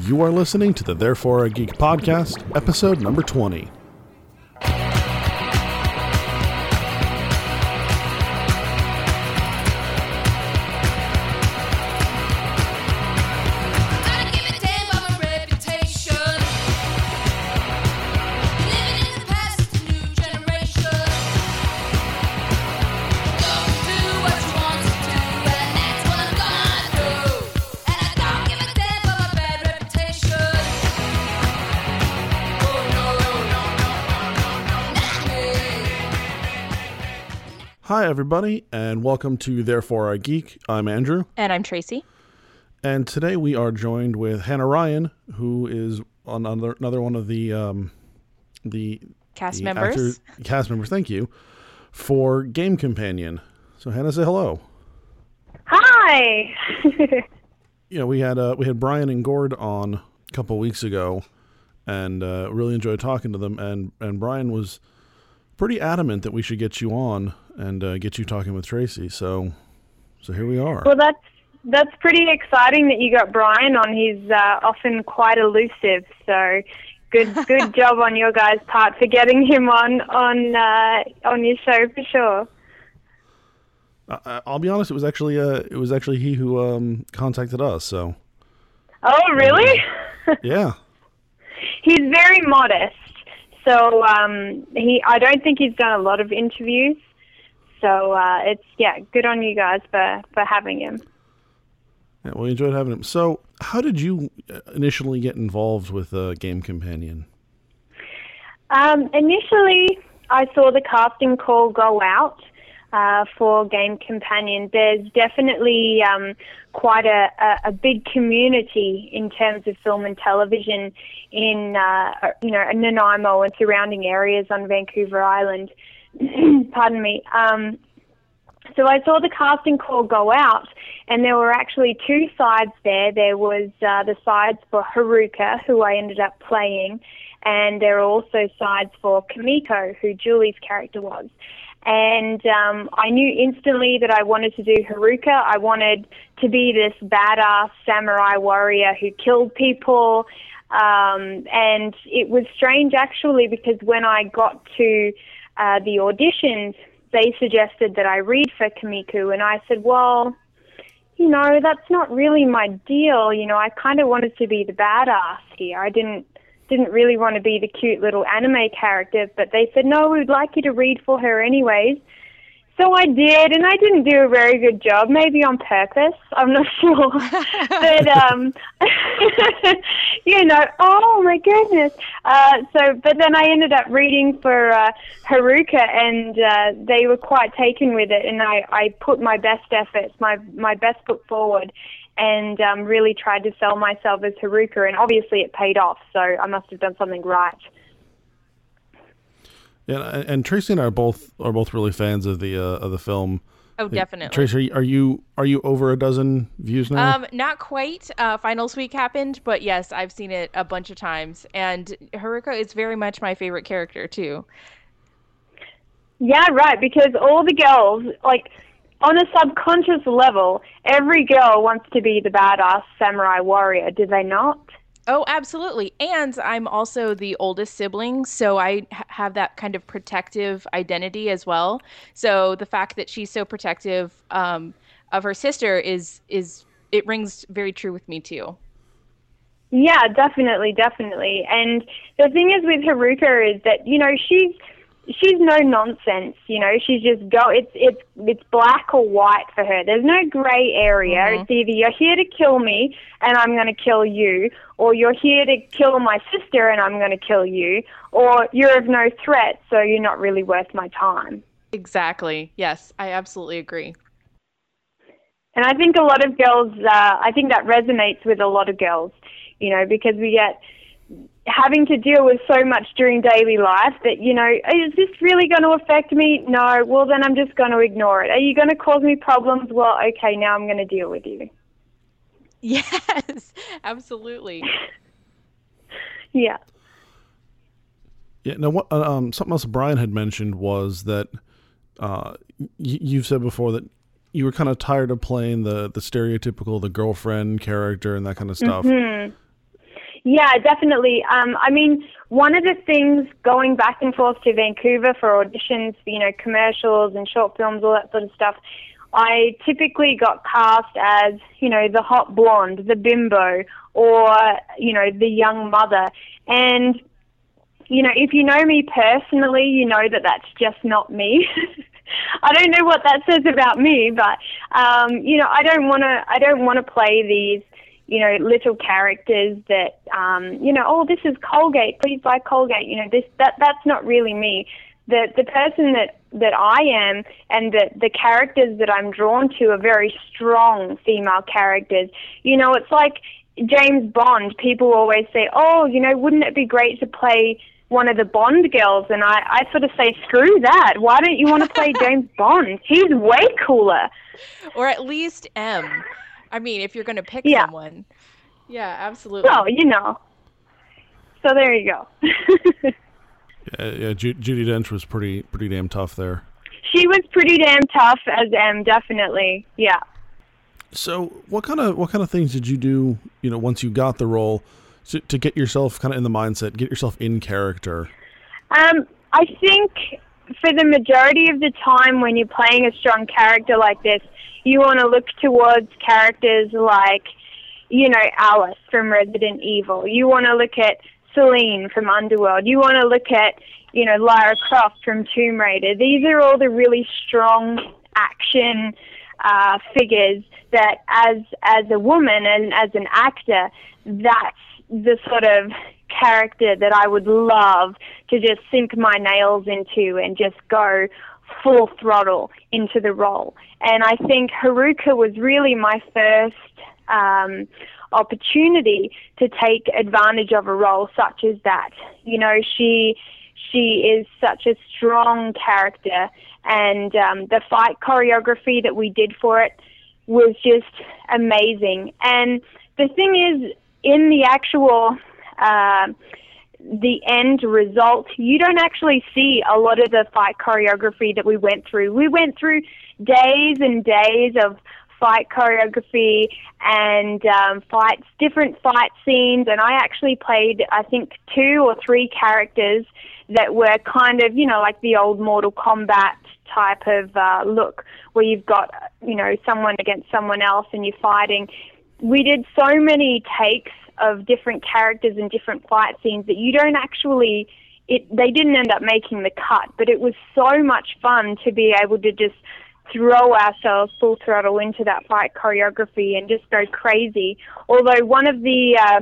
You are listening to the Therefore a Geek podcast, episode number 20. Hi, everybody, and welcome to Therefore a Geek. I'm Andrew, And I'm Tracy. and today we are joined with Hannah Ryan, who is another another one of the um, the Cast the members. actor- cast members. Thank you for Game Companion. So Hannah, say hello. Hi. Yeah, we had uh, we had Brian and Gord on a couple weeks ago, and uh, really enjoyed talking to them. And and Brian was pretty adamant that we should get you on and uh, get you talking with Tracy. So so here we are. well, that's that's pretty exciting that you got Brian on. He's uh, often quite elusive, so good good job on your guys' part for getting him on on uh, on your show for sure. I, I'll be honest; it was actually uh, it was actually he who um, contacted us. So Oh, really? yeah, he's very modest, so um, he I don't think he's done a lot of interviews. So uh, it's yeah, good on you guys for for having him. yeah, we enjoyed having him. So how did you uh, initially get involved with uh, Game Companion? Um, initially, I saw the casting call go out uh, for Game Companion. There's definitely um, quite a, a, a big community in terms of film and television in uh, you know Nanaimo and surrounding areas on Vancouver Island. Pardon me. Um, so I saw the casting call go out, and there were actually two sides there. There was uh, the sides for Haruka, who I ended up playing, and there were also sides for Kamiko, who Julie's character was. And um, I knew instantly that I wanted to do Haruka. I wanted to be this badass samurai warrior who killed people. Um, and it was strange actually because when I got to uh, the auditions, they suggested that I read for Kamiku, and I said, well, you know, that's not really my deal. You know, I kind of wanted to be the badass here. I didn't didn't really want to be the cute little anime character, but they said, no, we'd like you to read for her anyways. So I did, and I didn't do a very good job, maybe on purpose. I'm not sure, but um, you know, oh my goodness. Uh, so, but then I ended up reading for uh, Haruka, and uh, they were quite taken with it, and I, I put my best efforts, my my best foot forward, and um, really tried to sell myself as Haruka, and obviously it paid off. So I must have done something right. Yeah, and, and Tracy and I are both are both really fans of the uh, of the film. Oh, definitely. Tracy, are you, are you are you over a dozen views now? Um, not quite. Uh, finals week happened, but yes, I've seen it a bunch of times, and Haruka is very much my favorite character too. Yeah, right. Because all the girls, like on a subconscious level, every girl wants to be the badass samurai warrior. Do they not? Oh, absolutely. And I'm also the oldest sibling, so I h- have that kind of protective identity as well. So the fact that she's so protective um, of her sister is is it rings very true with me too. Yeah, definitely, definitely. And the thing is with Haruka is that you know she's she's no nonsense. You know, she's just go. It's it's it's black or white for her. There's no gray area. Mhm. It's either you're here to kill me and I'm going to kill you, or you're here to kill my sister and I'm going to kill you, or you're of no threat, so you're not really worth my time. Exactly. Yes, I absolutely agree. And I think a lot of girls, uh, I think that resonates with a lot of girls, you know, because we get having to deal with so much during daily life that, you know, is this really going to affect me? No. Well, then I'm just going to ignore it. Are you going to cause me problems? Well, okay, now I'm going to deal with you. Yes, absolutely. Yeah. Yeah. Now, what uh, um, something else Brian had mentioned was that uh, y- you've said before that you were kind of tired of playing the the stereotypical the girlfriend character and that kind of stuff. Hmm. Yeah, definitely. Um, I mean, one of the things going back and forth to Vancouver for auditions, you know, commercials and short films, all that sort of stuff, I typically got cast as, you know, the hot blonde, the bimbo, or, you know, the young mother. And, you know, if you know me personally, you know that that's just not me. I don't know what that says about me, but um, you know, I don't want to. I don't want to play these you know, little characters that, um, you know, oh, this is Colgate, please buy Colgate. You know, this that that's not really me. The the person that that I am and the the characters that I'm drawn to are very strong female characters. You know, it's like James Bond. People always say, oh, you know, wouldn't it be great to play one of the Bond girls? And I I sort of say, screw that. Why don't you want to play James Bond? He's way cooler. Or at least M. I mean, if you're going to pick Yeah. someone. Yeah, absolutely. Well, you know. So there you go. Yeah, yeah Ju- Judi Dench was pretty pretty damn tough there. she was pretty damn tough as M, definitely. Yeah. So, what kind of what kind of things did you do? You know, once you got the role, to, to get yourself kind of in the mindset, get yourself in character. Um, I think for the majority of the time when you're playing a strong character like this, you want to look towards characters like, you know, Alice from Resident Evil. You want to look at Selene from Underworld. You want to look at, you know, Lara Croft from Tomb Raider. These are all the really strong action uh, figures that, as as a woman and as an actor, that's the sort of character that I would love to just sink my nails into and just go full throttle into the role. And I think Haruka was really my first um, opportunity to take advantage of a role such as that. You know, she she is such a strong character, and um, the fight choreography that we did for it was just amazing. And the thing is, in the actual uh, the end result, you don't actually see a lot of the fight choreography that we went through. We went through days and days of fight choreography and um, fights, different fight scenes, and I actually played, I think, two or three characters that were kind of, you know, like the old Mortal Kombat type of uh, look, where you've got, you know, someone against someone else and you're fighting. We did so many takes of different characters and different fight scenes that you don't actually it they didn't end up making the cut but it was so much fun to be able to just throw ourselves full throttle into that fight choreography and just go crazy. Although one of the uh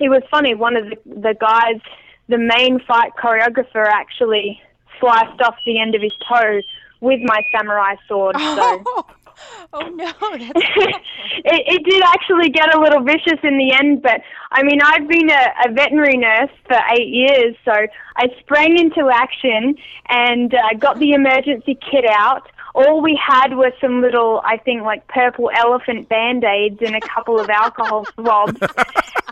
it was funny one of the the guys the main fight choreographer actually sliced off the end of his toe with my samurai sword so Oh, no, that's it, it did actually get a little vicious in the end, but I mean, I've been a, a veterinary nurse for eight years, so I sprang into action and uh, got the emergency kit out. All we had were some little, I think, like purple elephant band aids and a couple of alcohol swabs.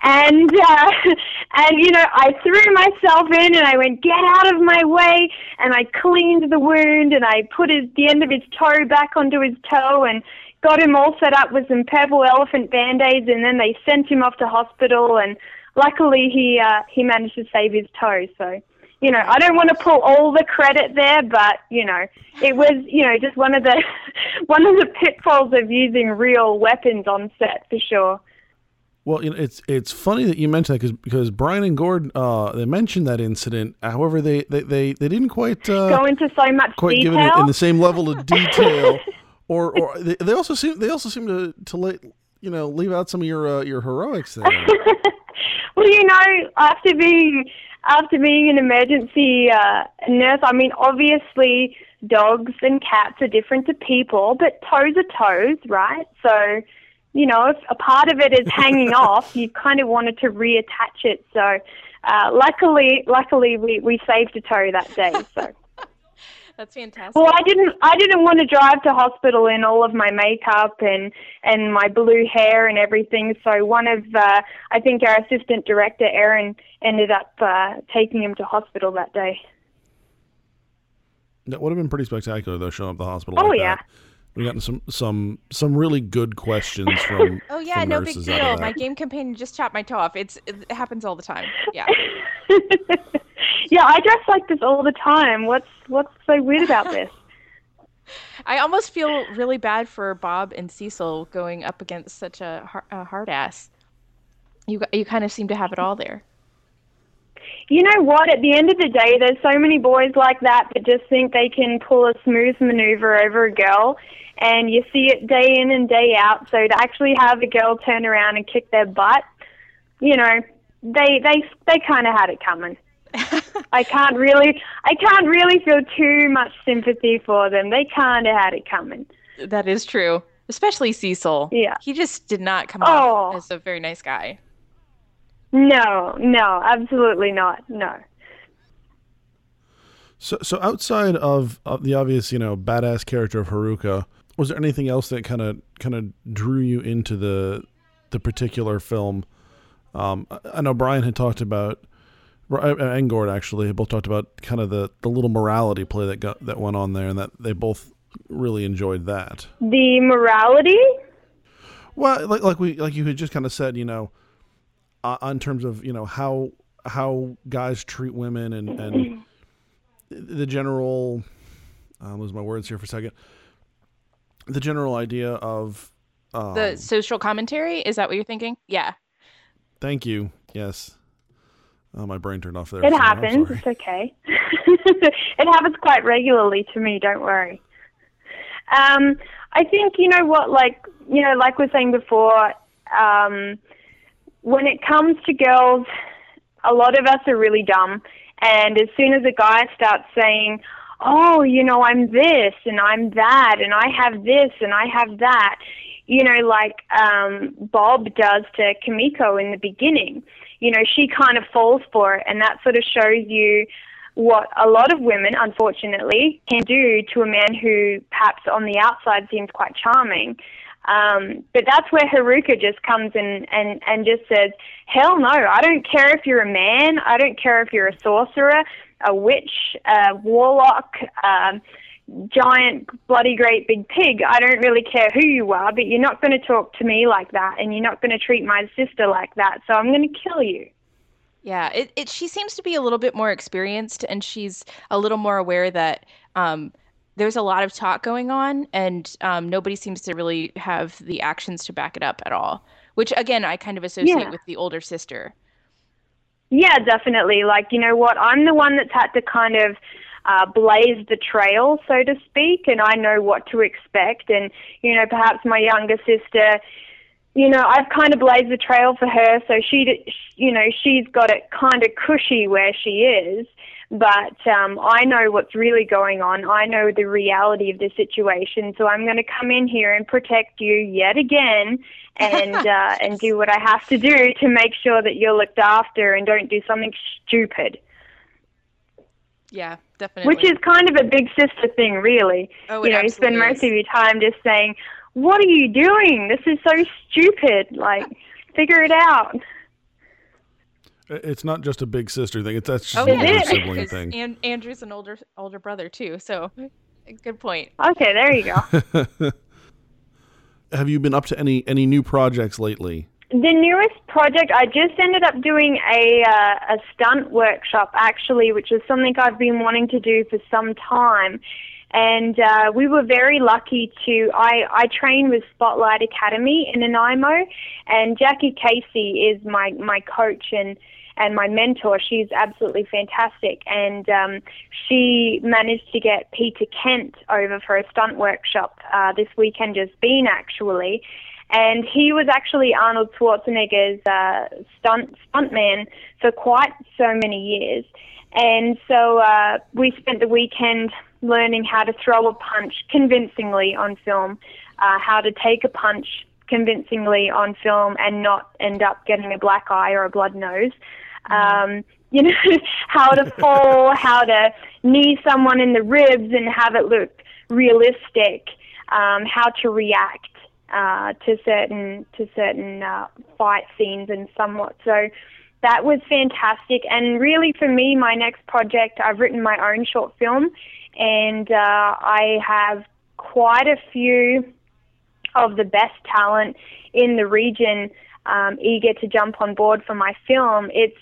And, uh, and, you know, I threw myself in and I went, get out of my way. And I cleaned the wound and I put his, the end of his toe back onto his toe and got him all set up with some purple elephant band aids. And then they sent him off to hospital. And luckily he, uh, he managed to save his toe. So, you know, I don't want to pull all the credit there, but you know, it was, you know, just one of the one of the pitfalls of using real weapons on set for sure. Well, you know, it's it's funny that you mentioned that because because Brian and Gordon uh, they mentioned that incident. However, they they they, they didn't quite uh, Go into so much quite detail. give it in the same level of detail, or or they, they also seem they also seem to to let you know leave out some of your uh, your heroics there. well, you know, after being after being an emergency uh, nurse, I mean, obviously dogs and cats are different to people, but toes are toes, right? So, you know, if a part of it is hanging off, you kind of wanted to reattach it. So, uh, luckily, luckily we, we saved a toe that day. So. that's fantastic. Well, I didn't. I didn't want to drive to hospital in all of my makeup and and my blue hair and everything. So one of, uh, I think our assistant director Erin ended up uh, taking him to hospital that day. That would have been pretty spectacular though, showing up at the hospital. Oh, like yeah. that. We got some some some really good questions from. Oh yeah, from no big nurses out of deal. My game companion just chopped my toe off. It's it happens all the time. Yeah. yeah, I dress like this all the time. What's what's so weird about this? I almost feel really bad for Bob and Cecil going up against such a, har- a hard ass. You you kind of seem to have it all there. You know what? At the end of the day, there's so many boys like that that just think they can pull a smooth maneuver over a girl, and you see it day in and day out. So to actually have a girl turn around and kick their butt, you know, they they they kind of had it coming. I can't really I can't really feel too much sympathy for them. They kind of had it coming. That is true, especially Cecil. Yeah. He just did not come Oh. off as a very nice guy. No, no, absolutely not. No. So, so outside of, of the obvious, you know, badass character of Haruka, was there anything else that kind of kind of drew you into the the particular film? Um, I- know Brian had talked about, uh, and Gord actually had both talked about kind of the, the little morality play that got that went on there, and that they both really enjoyed that. The morality? Well, like like we like you had just kind of said, you know, uh, on terms of you know how how guys treat women and and the general. I'll lose my words here for a second. The general idea of. Um, The social commentary is that what you're thinking? Yeah. thank you. Yes. Oh, my brain turned off there. It for a second. I'm happens. It's okay. it happens quite regularly to me. Don't worry. Um, I think you know what, like you know, like we're saying before, um, when it comes to girls, a lot of us are really dumb, and as soon as a guy starts saying, "Oh, you know, I'm this and I'm that and I have this and I have that," you know, like um, Bob does to Kimiko in the beginning. You know, she kind of falls for it, and that sort of shows you what a lot of women, unfortunately, can do to a man who perhaps on the outside seems quite charming. Um, but that's where Haruka just comes in and, and just says, hell no, I don't care if you're a man, I don't care if you're a sorcerer, a witch, a warlock, um, giant, bloody great big pig. I don't really care who you are, but you're not going to talk to me like that, and you're not going to treat my sister like that, so I'm going to kill you. Yeah, it, it she seems to be a little bit more experienced and she's a little more aware that um, there's a lot of talk going on and um, nobody seems to really have the actions to back it up at all. Which again, I kind of associate Yeah. with the older sister. Yeah, definitely. Like, you know what? I'm the one that's had to kind of uh, blaze the trail, so to speak, and I know what to expect. And, you know, perhaps my younger sister, you know, I've kind of blazed the trail for her, so she, you know, she's got it kind of cushy where she is. But um, I know what's really going on. I know the reality of the situation, so I'm going to come in here and protect you yet again, and uh, and do what I have to do to make sure that you're looked after and don't do something stupid. Yeah, definitely. Which is kind of a big sister thing, really. Oh, you know, you spend most is. of your time just saying, "What are you doing? This is so stupid." Like, figure it out. It's not just a big sister thing. It's that's just Oh, an yeah, older it is. sibling thing. An- Andrew's an older older brother too, so good point. Okay, there you go. Have you been up to any any new projects lately? The newest project, I just ended up doing a uh, a stunt workshop actually, which is something I've been wanting to do for some time. And uh, we were very lucky to. I, I train with Spotlight Academy in Nanaimo, and Jackie Casey is my my coach and and my mentor. She's absolutely fantastic, and um, she managed to get Peter Kent over for a stunt workshop uh, this weekend, just been actually and he was actually Arnold Schwarzenegger's uh, stunt stuntman for quite so many years. And so uh, we spent the weekend learning how to throw a punch convincingly on film, uh, how to take a punch convincingly on film and not end up getting a black eye or a blood nose. Um, you know, how to fall, how to knee someone in the ribs and have it look realistic, um, how to react uh, to certain to certain uh, fight scenes and somewhat. So that was fantastic. And really, for me, my next project, I've written my own short film, and uh, I have quite a few of the best talent in the region um, eager to jump on board for my film. It's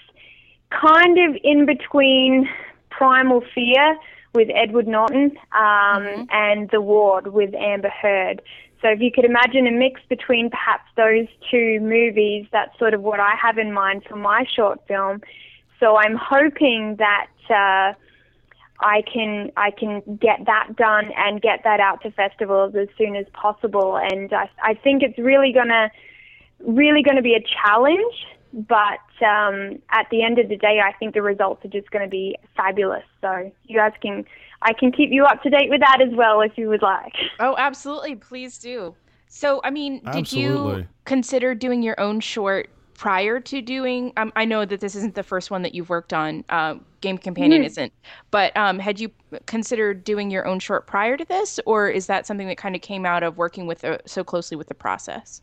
kind of in between Primal Fear with Edward Norton um, and The Ward with Amber Heard. So if you could imagine a mix between perhaps those two movies, that's sort of what I have in mind for my short film. So I'm hoping that uh, I can I can get that done and get that out to festivals as soon as possible. And I, I think it's really gonna really to be a challenge. But um, at the end of the day, I think the results are just going to be fabulous. So you guys can, I can keep you up to date with that as well if you would like. Oh, absolutely. Please do. So, I mean, did you consider doing your own short prior to doing? Um, I know that this isn't the first one that you've worked on. Um, Game Companion isn't, but um, had you considered doing your own short prior to this, or is that something that kind of came out of working with the, so closely with the process?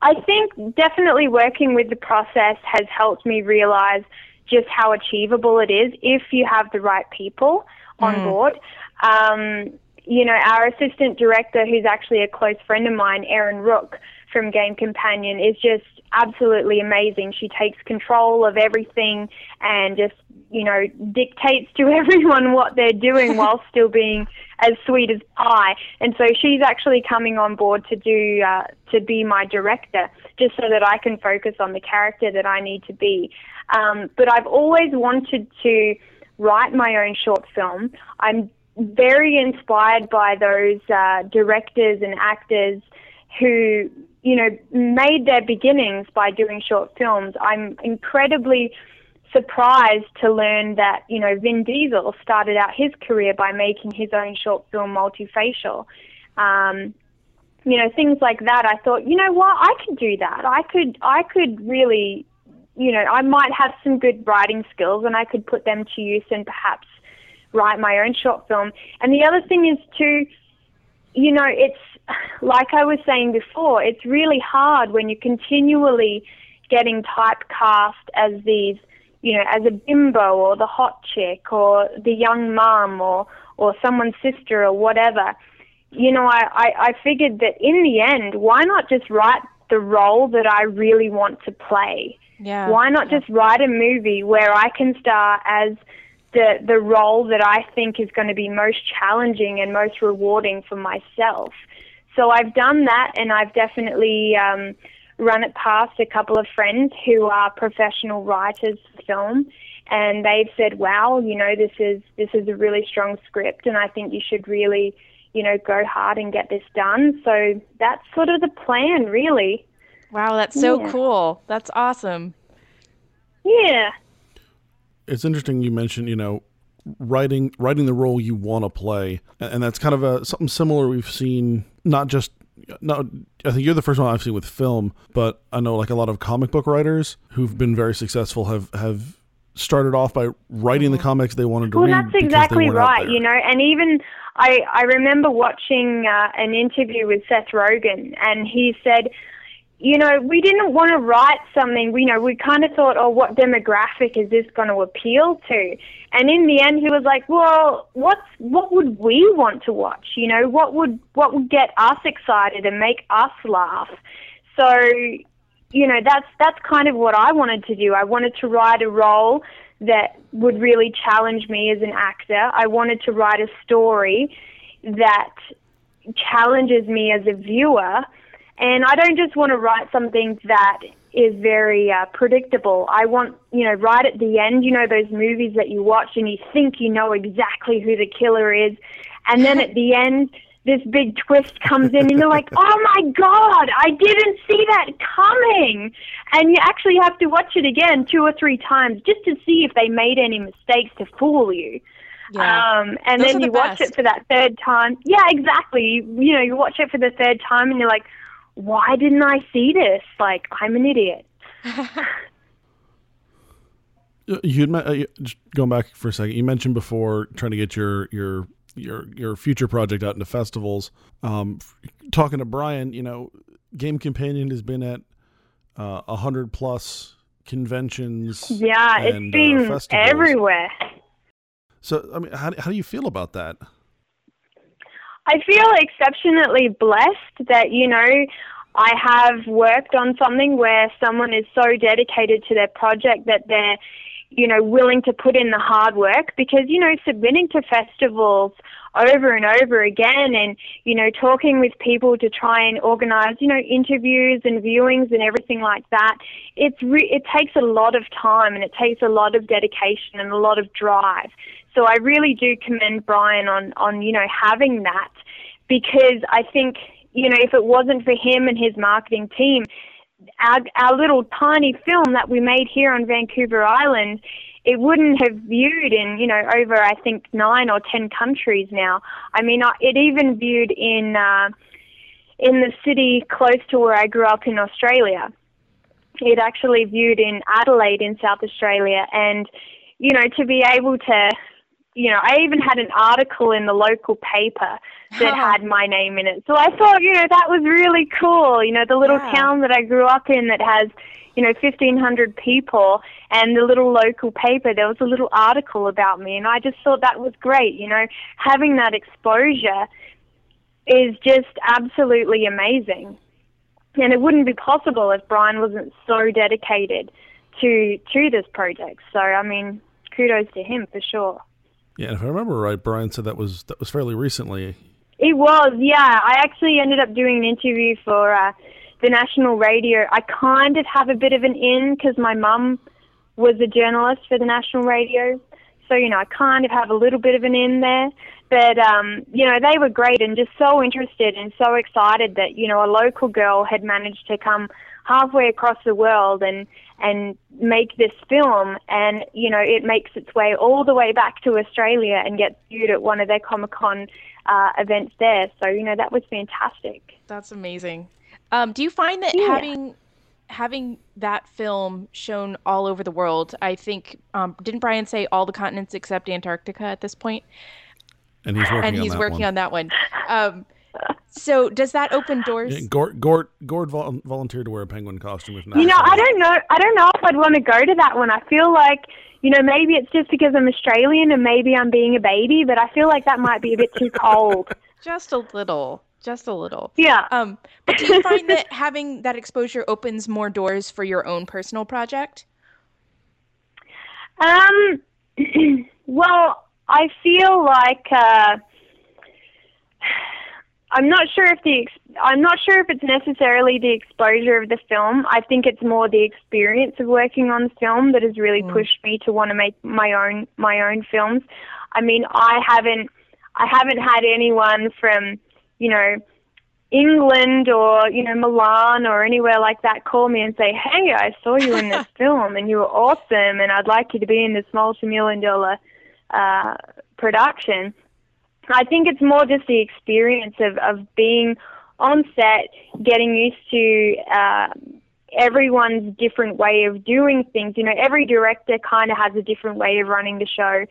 I think definitely working with the process has helped me realize just how achievable it is if you have the right people on board. Um, you know, our assistant director, who's actually a close friend of mine, Erin Rook from Game Companion, is just absolutely amazing. She takes control of everything and just, you know, dictates to everyone what they're doing while still being as sweet as pie. And so she's actually coming on board to do uh, to be my director, just so that I can focus on the character that I need to be. Um, but I've always wanted to write my own short film. I'm very inspired by those uh, directors and actors who, you know, made their beginnings by doing short films. I'm incredibly surprised to learn that, you know, Vin Diesel started out his career by making his own short film, Multi-Facial. Um, you know, things like that. I thought, you know what, I could do that. I could, I could really, you know, I might have some good writing skills and I could put them to use and perhaps write my own short film. And the other thing is too, you know, it's like I was saying before, it's really hard when you're continually getting typecast as these, you know, as a bimbo or the hot chick or the young mom or or someone's sister or whatever. You know, I, I, I figured that in the end, why not just write the role that I really want to play? Yeah. Why not just write a movie where I can star as the the role that I think is going to be most challenging and most rewarding for myself? So I've done that, and I've definitely um, run it past a couple of friends who are professional writers for film, and they've said, "Wow, you know, this is this is a really strong script, and I think you should really." You know, go hard and get this done. So that's sort of the plan, really. Wow, that's so Yeah. cool. That's awesome. Yeah. it's interesting you mentioned you know writing writing the role you want to play and and that's kind of a something similar we've seen not just no i think you're the first one i've seen with film but i know like a lot of comic book writers who've been very successful have have started off by writing the comics they wanted to Well, read Well, that's exactly right. You know, and even I I remember watching uh, an interview with Seth Rogen, and he said, you know, we didn't want to write something. You know, we kind of thought, oh, what demographic is this going to appeal to? And in the end, he was like, well, what's what would we want to watch? You know, what would what would get us excited and make us laugh? So you know that's that's kind of what I wanted to do. I wanted to write a role that would really challenge me as an actor. I wanted to write a story that challenges me as a viewer, and I don't just want to write something that is very uh, predictable. I want, you know, right at the end, you know, those movies that you watch and you think you know exactly who the killer is, and then at the end, this big twist comes in, and you're like, oh my god, I didn't see that coming. And you actually have to watch it again two or three times just to see if they made any mistakes to fool you. Yeah. Um, and Those then the you watch it for that third time. Yeah, exactly. You, you know, you watch it for the third time, and you're like, why didn't I see this? Like, I'm an idiot. Uh, You'd uh, going back for a second. You mentioned before trying to get your your your your future project out into festivals. Um, talking to Brian, you know, Game Companion has been at uh, a hundred plus conventions. Yeah, and, it's uh, been festivals. everywhere. So, I mean, how how do you feel about that? I feel exceptionally blessed that, you know, I have worked on something where someone is so dedicated to their project that they're, you know, willing to put in the hard work because, you know, submitting to festivals over and over again and, you know, talking with people to try and organize, you know, interviews and viewings and everything like that, it's re- it takes a lot of time and it takes a lot of dedication and a lot of drive. So I really do commend Brian on, on, you know, having that because I think, you know, if it wasn't for him and his marketing team, our, our little tiny film that we made here on Vancouver Island, it wouldn't have viewed in, you know, over I think nine or ten countries now. I mean, it even viewed in uh, in the city close to where I grew up in Australia. It actually viewed in Adelaide in South Australia, and you know, to be able to, you know, I even had an article in the local paper that had my name in it. So I thought, you know, that was really cool. You know, the little Yeah. town that I grew up in that has, you know, 1,500 people and the little local paper, there was a little article about me. And I just thought that was great. You know, having that exposure is just absolutely amazing. And it wouldn't be possible if Brian wasn't so dedicated to to this project. So I mean, kudos to him for sure. Yeah, if I remember right, Brian said that was that was fairly recently. It was, yeah. I actually ended up doing an interview for uh, the national radio. I kind of have a bit of an in because my mum was a journalist for the national radio. So, you know, I kind of have a little bit of an in there. But, um, you know, they were great and just so interested and so excited that, you know, a local girl had managed to come halfway across the world and and make this film and you know it makes its way all the way back to Australia and gets viewed at one of their Comic Con uh, events there. So you know that was fantastic. That's amazing. Um, do you find that Yeah. having having that film shown all over the world? I think um, didn't Brian say all the continents except Antarctica at this point? And he's working and on he's that working one. on that one. Um, so does that open doors? Yeah, Gord, Gord, Gord vol- volunteered to wear a penguin costume. If not, You know, I don't know. I don't know if I'd want to go to that one. I feel like, you know, maybe it's just because I'm Australian and maybe I'm being a baby, but I feel like that might be a bit too cold. Just a little, just a little. Yeah. Um, but do you find that having that exposure opens more doors for your own personal project? Um. well, I feel like uh, I'm not sure if the ex- I'm not sure if it's necessarily the exposure of the film. I think it's more the experience of working on the film that has really pushed me to want to make my own my own films. I mean, I haven't I haven't had anyone from you know England or you know Milan or anywhere like that call me and say, "Hey, I saw you in this film and you were awesome, and I'd like you to be in this multi-million dollar uh, production." I think it's more just the experience of of being on set, getting used to. Uh, everyone's different way of doing things. You know, every director kind of has a different way of running the show,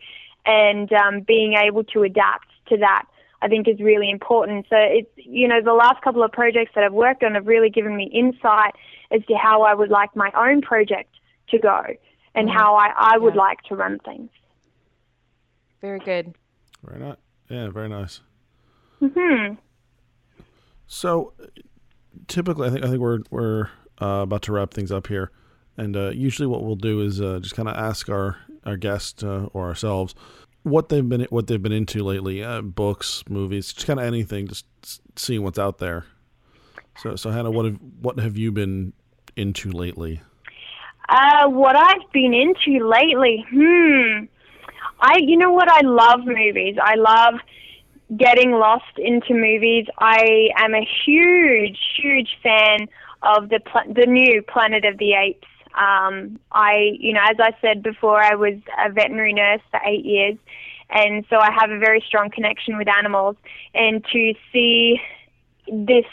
and um, being able to adapt to that, I think, is really important. So it's you know the last couple of projects that I've worked on have really given me insight as to how I would like my own project to go and how I, I would Yeah. like to run things. Very good. Very nice. Yeah, very nice. Hmm. So, typically, I think I think we're we're uh, about to wrap things up here, and uh, usually what we'll do is uh, just kind of ask our our guest uh, or ourselves what they've been what they've been into lately, uh, books, movies, just kind of anything, just seeing what's out there. So, so Hannah, what have what have you been into lately? Uh, what I've been into lately, hmm. I, you know what? I love movies. I love getting lost into movies. I am a huge, huge fan of the pl- the new Planet of the Apes. Um, I, you know, as I said before, I was a veterinary nurse for eight years, and so I have a very strong connection with animals. And to see this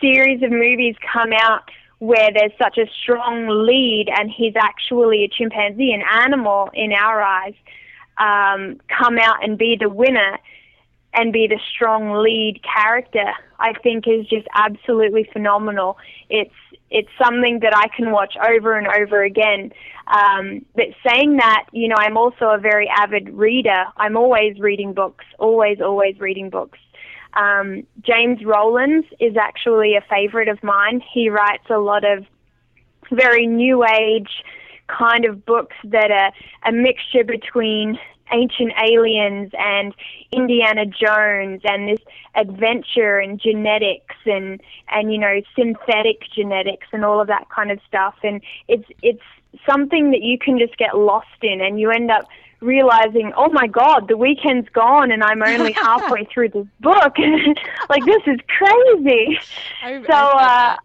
series of movies come out where there's such a strong lead and he's actually a chimpanzee, an animal in our eyes, um, come out and be the winner and be the strong lead character, I think is just absolutely phenomenal. It's it's something that I can watch over and over again. Um, but saying that, you know, I'm also a very avid reader. I'm always reading books, always, always reading books. Um, James Rollins is actually a favorite of mine. He writes a lot of very new age kind of books that are a mixture between ancient aliens and Indiana Jones and this adventure and genetics and and you know synthetic genetics and all of that kind of stuff. And it's it's something that you can just get lost in and you end up realizing oh my god the weekend's gone and I'm only halfway through this book. Like this is crazy. I, So, uh,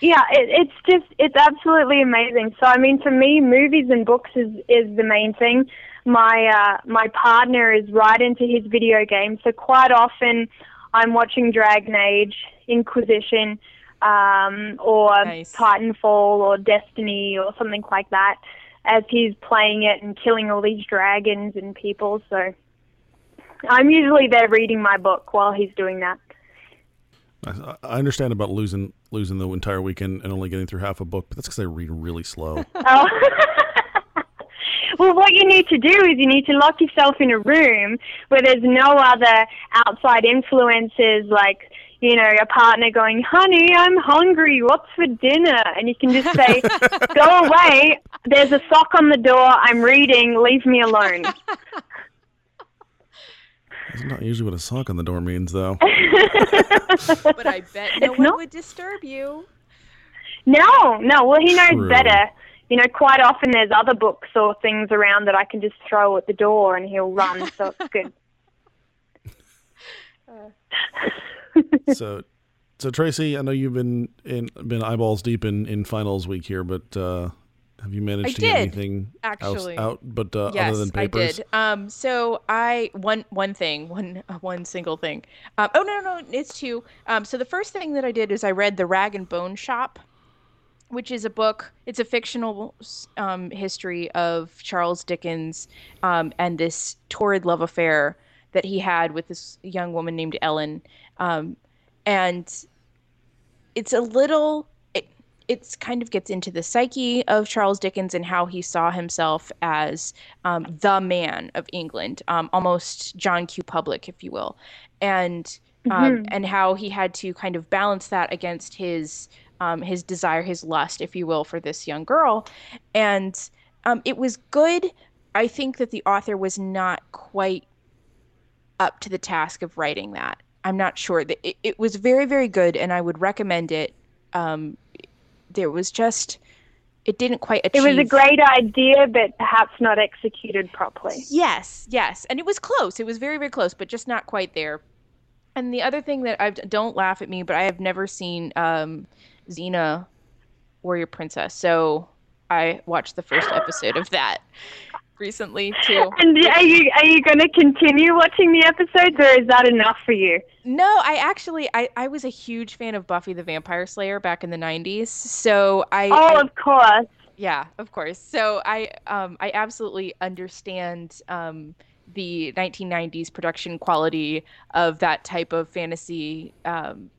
yeah, it, it's just it's absolutely amazing. So I mean, for me, movies and books is is the main thing. My uh, my partner is right into his video games, so quite often I'm watching Dragon Age, Inquisition, um, or Nice. Titanfall, or Destiny, or something like that, as he's playing it and killing all these dragons and people. So I'm usually there reading my book while he's doing that. I, I understand about losing losing the entire weekend and only getting through half a book, but that's because I read really slow. Oh. well, what you need to do is you need to lock yourself in a room where there's no other outside influences like, you know, a partner going, honey, I'm hungry. What's for dinner? And you can just say, go away. There's a sock on the door. I'm reading. Leave me alone. That's not usually what a sock on the door means, though. but I bet no It's one not- would disturb you. No, no. Well, he knows True. better. You know, quite often there's other books or things around that I can just throw at the door and he'll run. So it's good. so, so Tracy, I know you've been in been eyeballs deep in in finals week here, but uh, have you managed I to get did, anything else- actually. out? But uh, yes, other than I papers, did. Um, so I one one thing, one uh, one single thing. Um, oh no, no, no, it's two. Um, so the first thing that I did is I read The Rag and Bone Shop, which is a book. It's a fictional um, history of Charles Dickens um, and this torrid love affair that he had with this young woman named Ellen. Um, and it's a little it it's kind of gets into the psyche of Charles Dickens and how he saw himself as um, the man of England, um, almost John Q. Public, if you will, and um, and how he had to kind of balance that against his um, his desire, his lust, if you will, for this young girl, and um, it was good. I think that the author was not quite up to the task of writing that. I'm not sure. that It, it was very, very good, and I would recommend it. Um, there was just, it didn't quite achieve. It was a great idea, but perhaps not executed properly. Yes, yes, and it was close. It was very, very close, but just not quite there. And the other thing that I don't laugh at me, but I have never seen um, Xena, Warrior Princess, so I watched the first episode of that recently too. And are you are you going to continue watching the episodes, or is that enough for you? No, I actually I, I was a huge fan of Buffy the Vampire Slayer back in the '90s, so I, Oh, I of course. yeah, of course. So I um I absolutely understand um the 1990s production quality of that type of fantasy um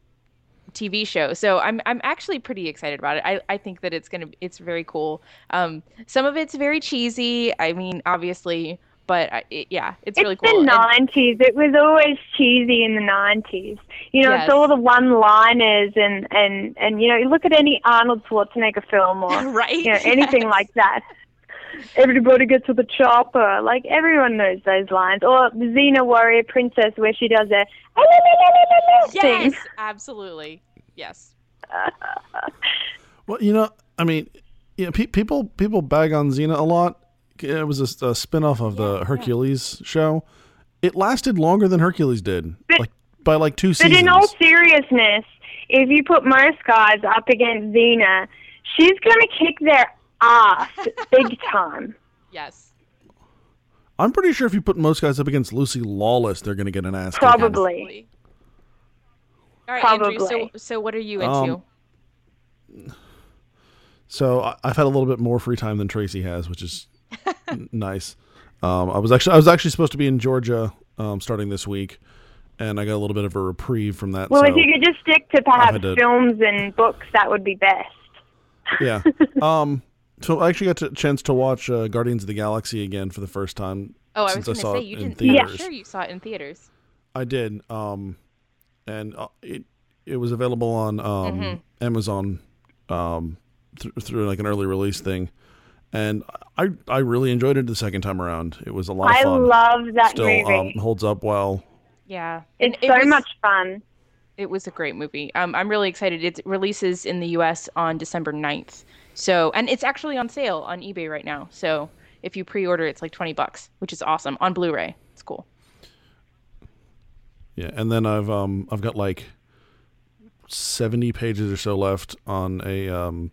TV show. So I'm I'm actually pretty excited about it. I, I think that it's gonna it's very cool. Um, some of it's very cheesy. I mean, obviously, but I, it, yeah, it's, really cool. it's the nineties. It was always cheesy in the nineties. You know, Yes. it's all the one-liners and and and you know, look at any Arnold Schwarzenegger film or right? you know anything Yes. like that. Everybody gets to the chopper. Like everyone knows those lines. Or the Xena Warrior Princess, where she does a thing. Yes, absolutely. Yes. well, you know, I mean, you know, pe- people people bag on Xena a lot. It was a, a spin-off of the Hercules show. It lasted longer than Hercules did, But- like by like two But seasons. in all seriousness, if you put most guys up against Xena, she's gonna kick their ass big time. Yes. I'm pretty sure if you put most guys up against Lucy Lawless, they're going to get an ass. kicking. Probably. Absolutely. All right, Andrew. So, so what are you into? Um, So I- I've had a little bit more free time than Tracy has, which is n- nice. Um, I was actually I was actually supposed to be in Georgia um, starting this week, and I got a little bit of a reprieve from that. Well, so if you could just stick to perhaps to- films and books, that would be best. yeah. Um, so I actually got a chance to watch uh, Guardians of the Galaxy again for the first time oh, I was going to say you didn't. Yeah, sure, you saw it in theaters. I did. Um, and uh, it it was available on um, Mm-hmm. Amazon um, th- through like an early release thing, and I I really enjoyed it the second time around. It was a lot of I fun. love that Still movie. um, holds up well. Yeah, it's it so was- much fun. It was a great movie. Um, I'm really excited. It releases in the U.S. on December 9th. So, and it's actually on sale on eBay right now. So, if you pre-order, it's like 20 bucks, which is awesome on Blu-ray. It's cool. Yeah, and then I've um I've got like seventy pages or so left on a um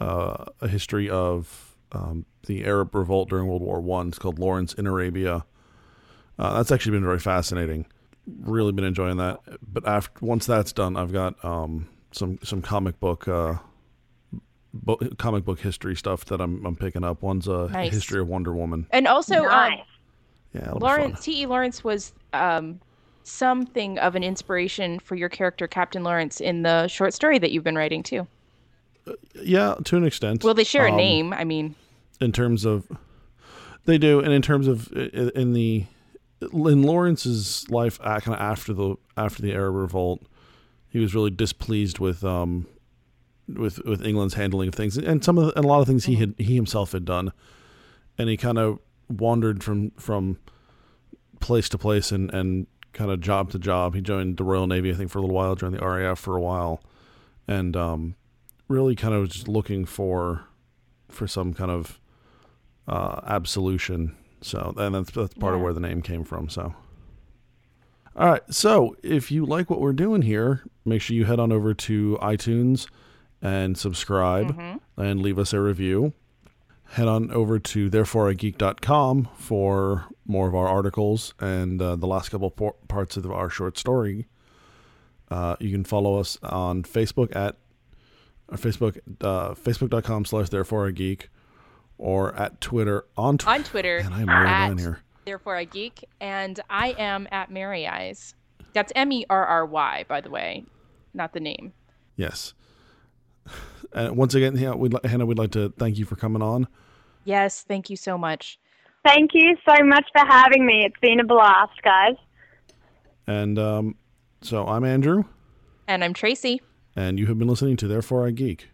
uh, a history of um, the Arab revolt during World War One. It's called Lawrence in Arabia. Uh, that's actually been very fascinating. Really been enjoying that. But after once that's done, I've got um some some comic book uh bo- comic book history stuff that I'm I'm picking up. One's a Nice. history of Wonder Woman. And also, nice. um, Yeah, it'll be fun. Lawrence T.E. Lawrence was um, something of an inspiration for your character, Captain Lawrence, in the short story that you've been writing too. Yeah, to an extent. Well, they share a Um, name. I mean, in terms of they do and in terms of in the in Lawrence's life kind of after the after the Arab revolt he was really displeased with um with with England's handling of things and some of the, and a lot of things he had he himself had done and he kind of wandered from from place to place and and kind of job to job he joined the Royal Navy I think for a little while joined the RAF for a while and um really kind of was just looking for for some kind of uh, absolution. So, and that's that's part of where the name came from. So, all right. So, if you like what we're doing here, make sure you head on over to iTunes and subscribe and leave us a review. Head on over to thereforeageek.com for more of our articles and uh, the last couple por- parts of our short story. Uh, you can follow us on Facebook at uh, Facebook uh, Facebook.com slash therefore a geek or at Twitter on Twitter. on Twitter, Man, I'm at down here. Therefore I Geek, and I am at Merry Eyes. That's M E R R Y, by the way, not the name. Yes. And once again, yeah, we'd li- Hannah, we'd like to thank you for coming on. Yes, thank you so much. Thank you so much for having me. It's been a blast, guys. And um, so I'm Andrew, And I'm Tracy. and you have been listening to Therefore I Geek.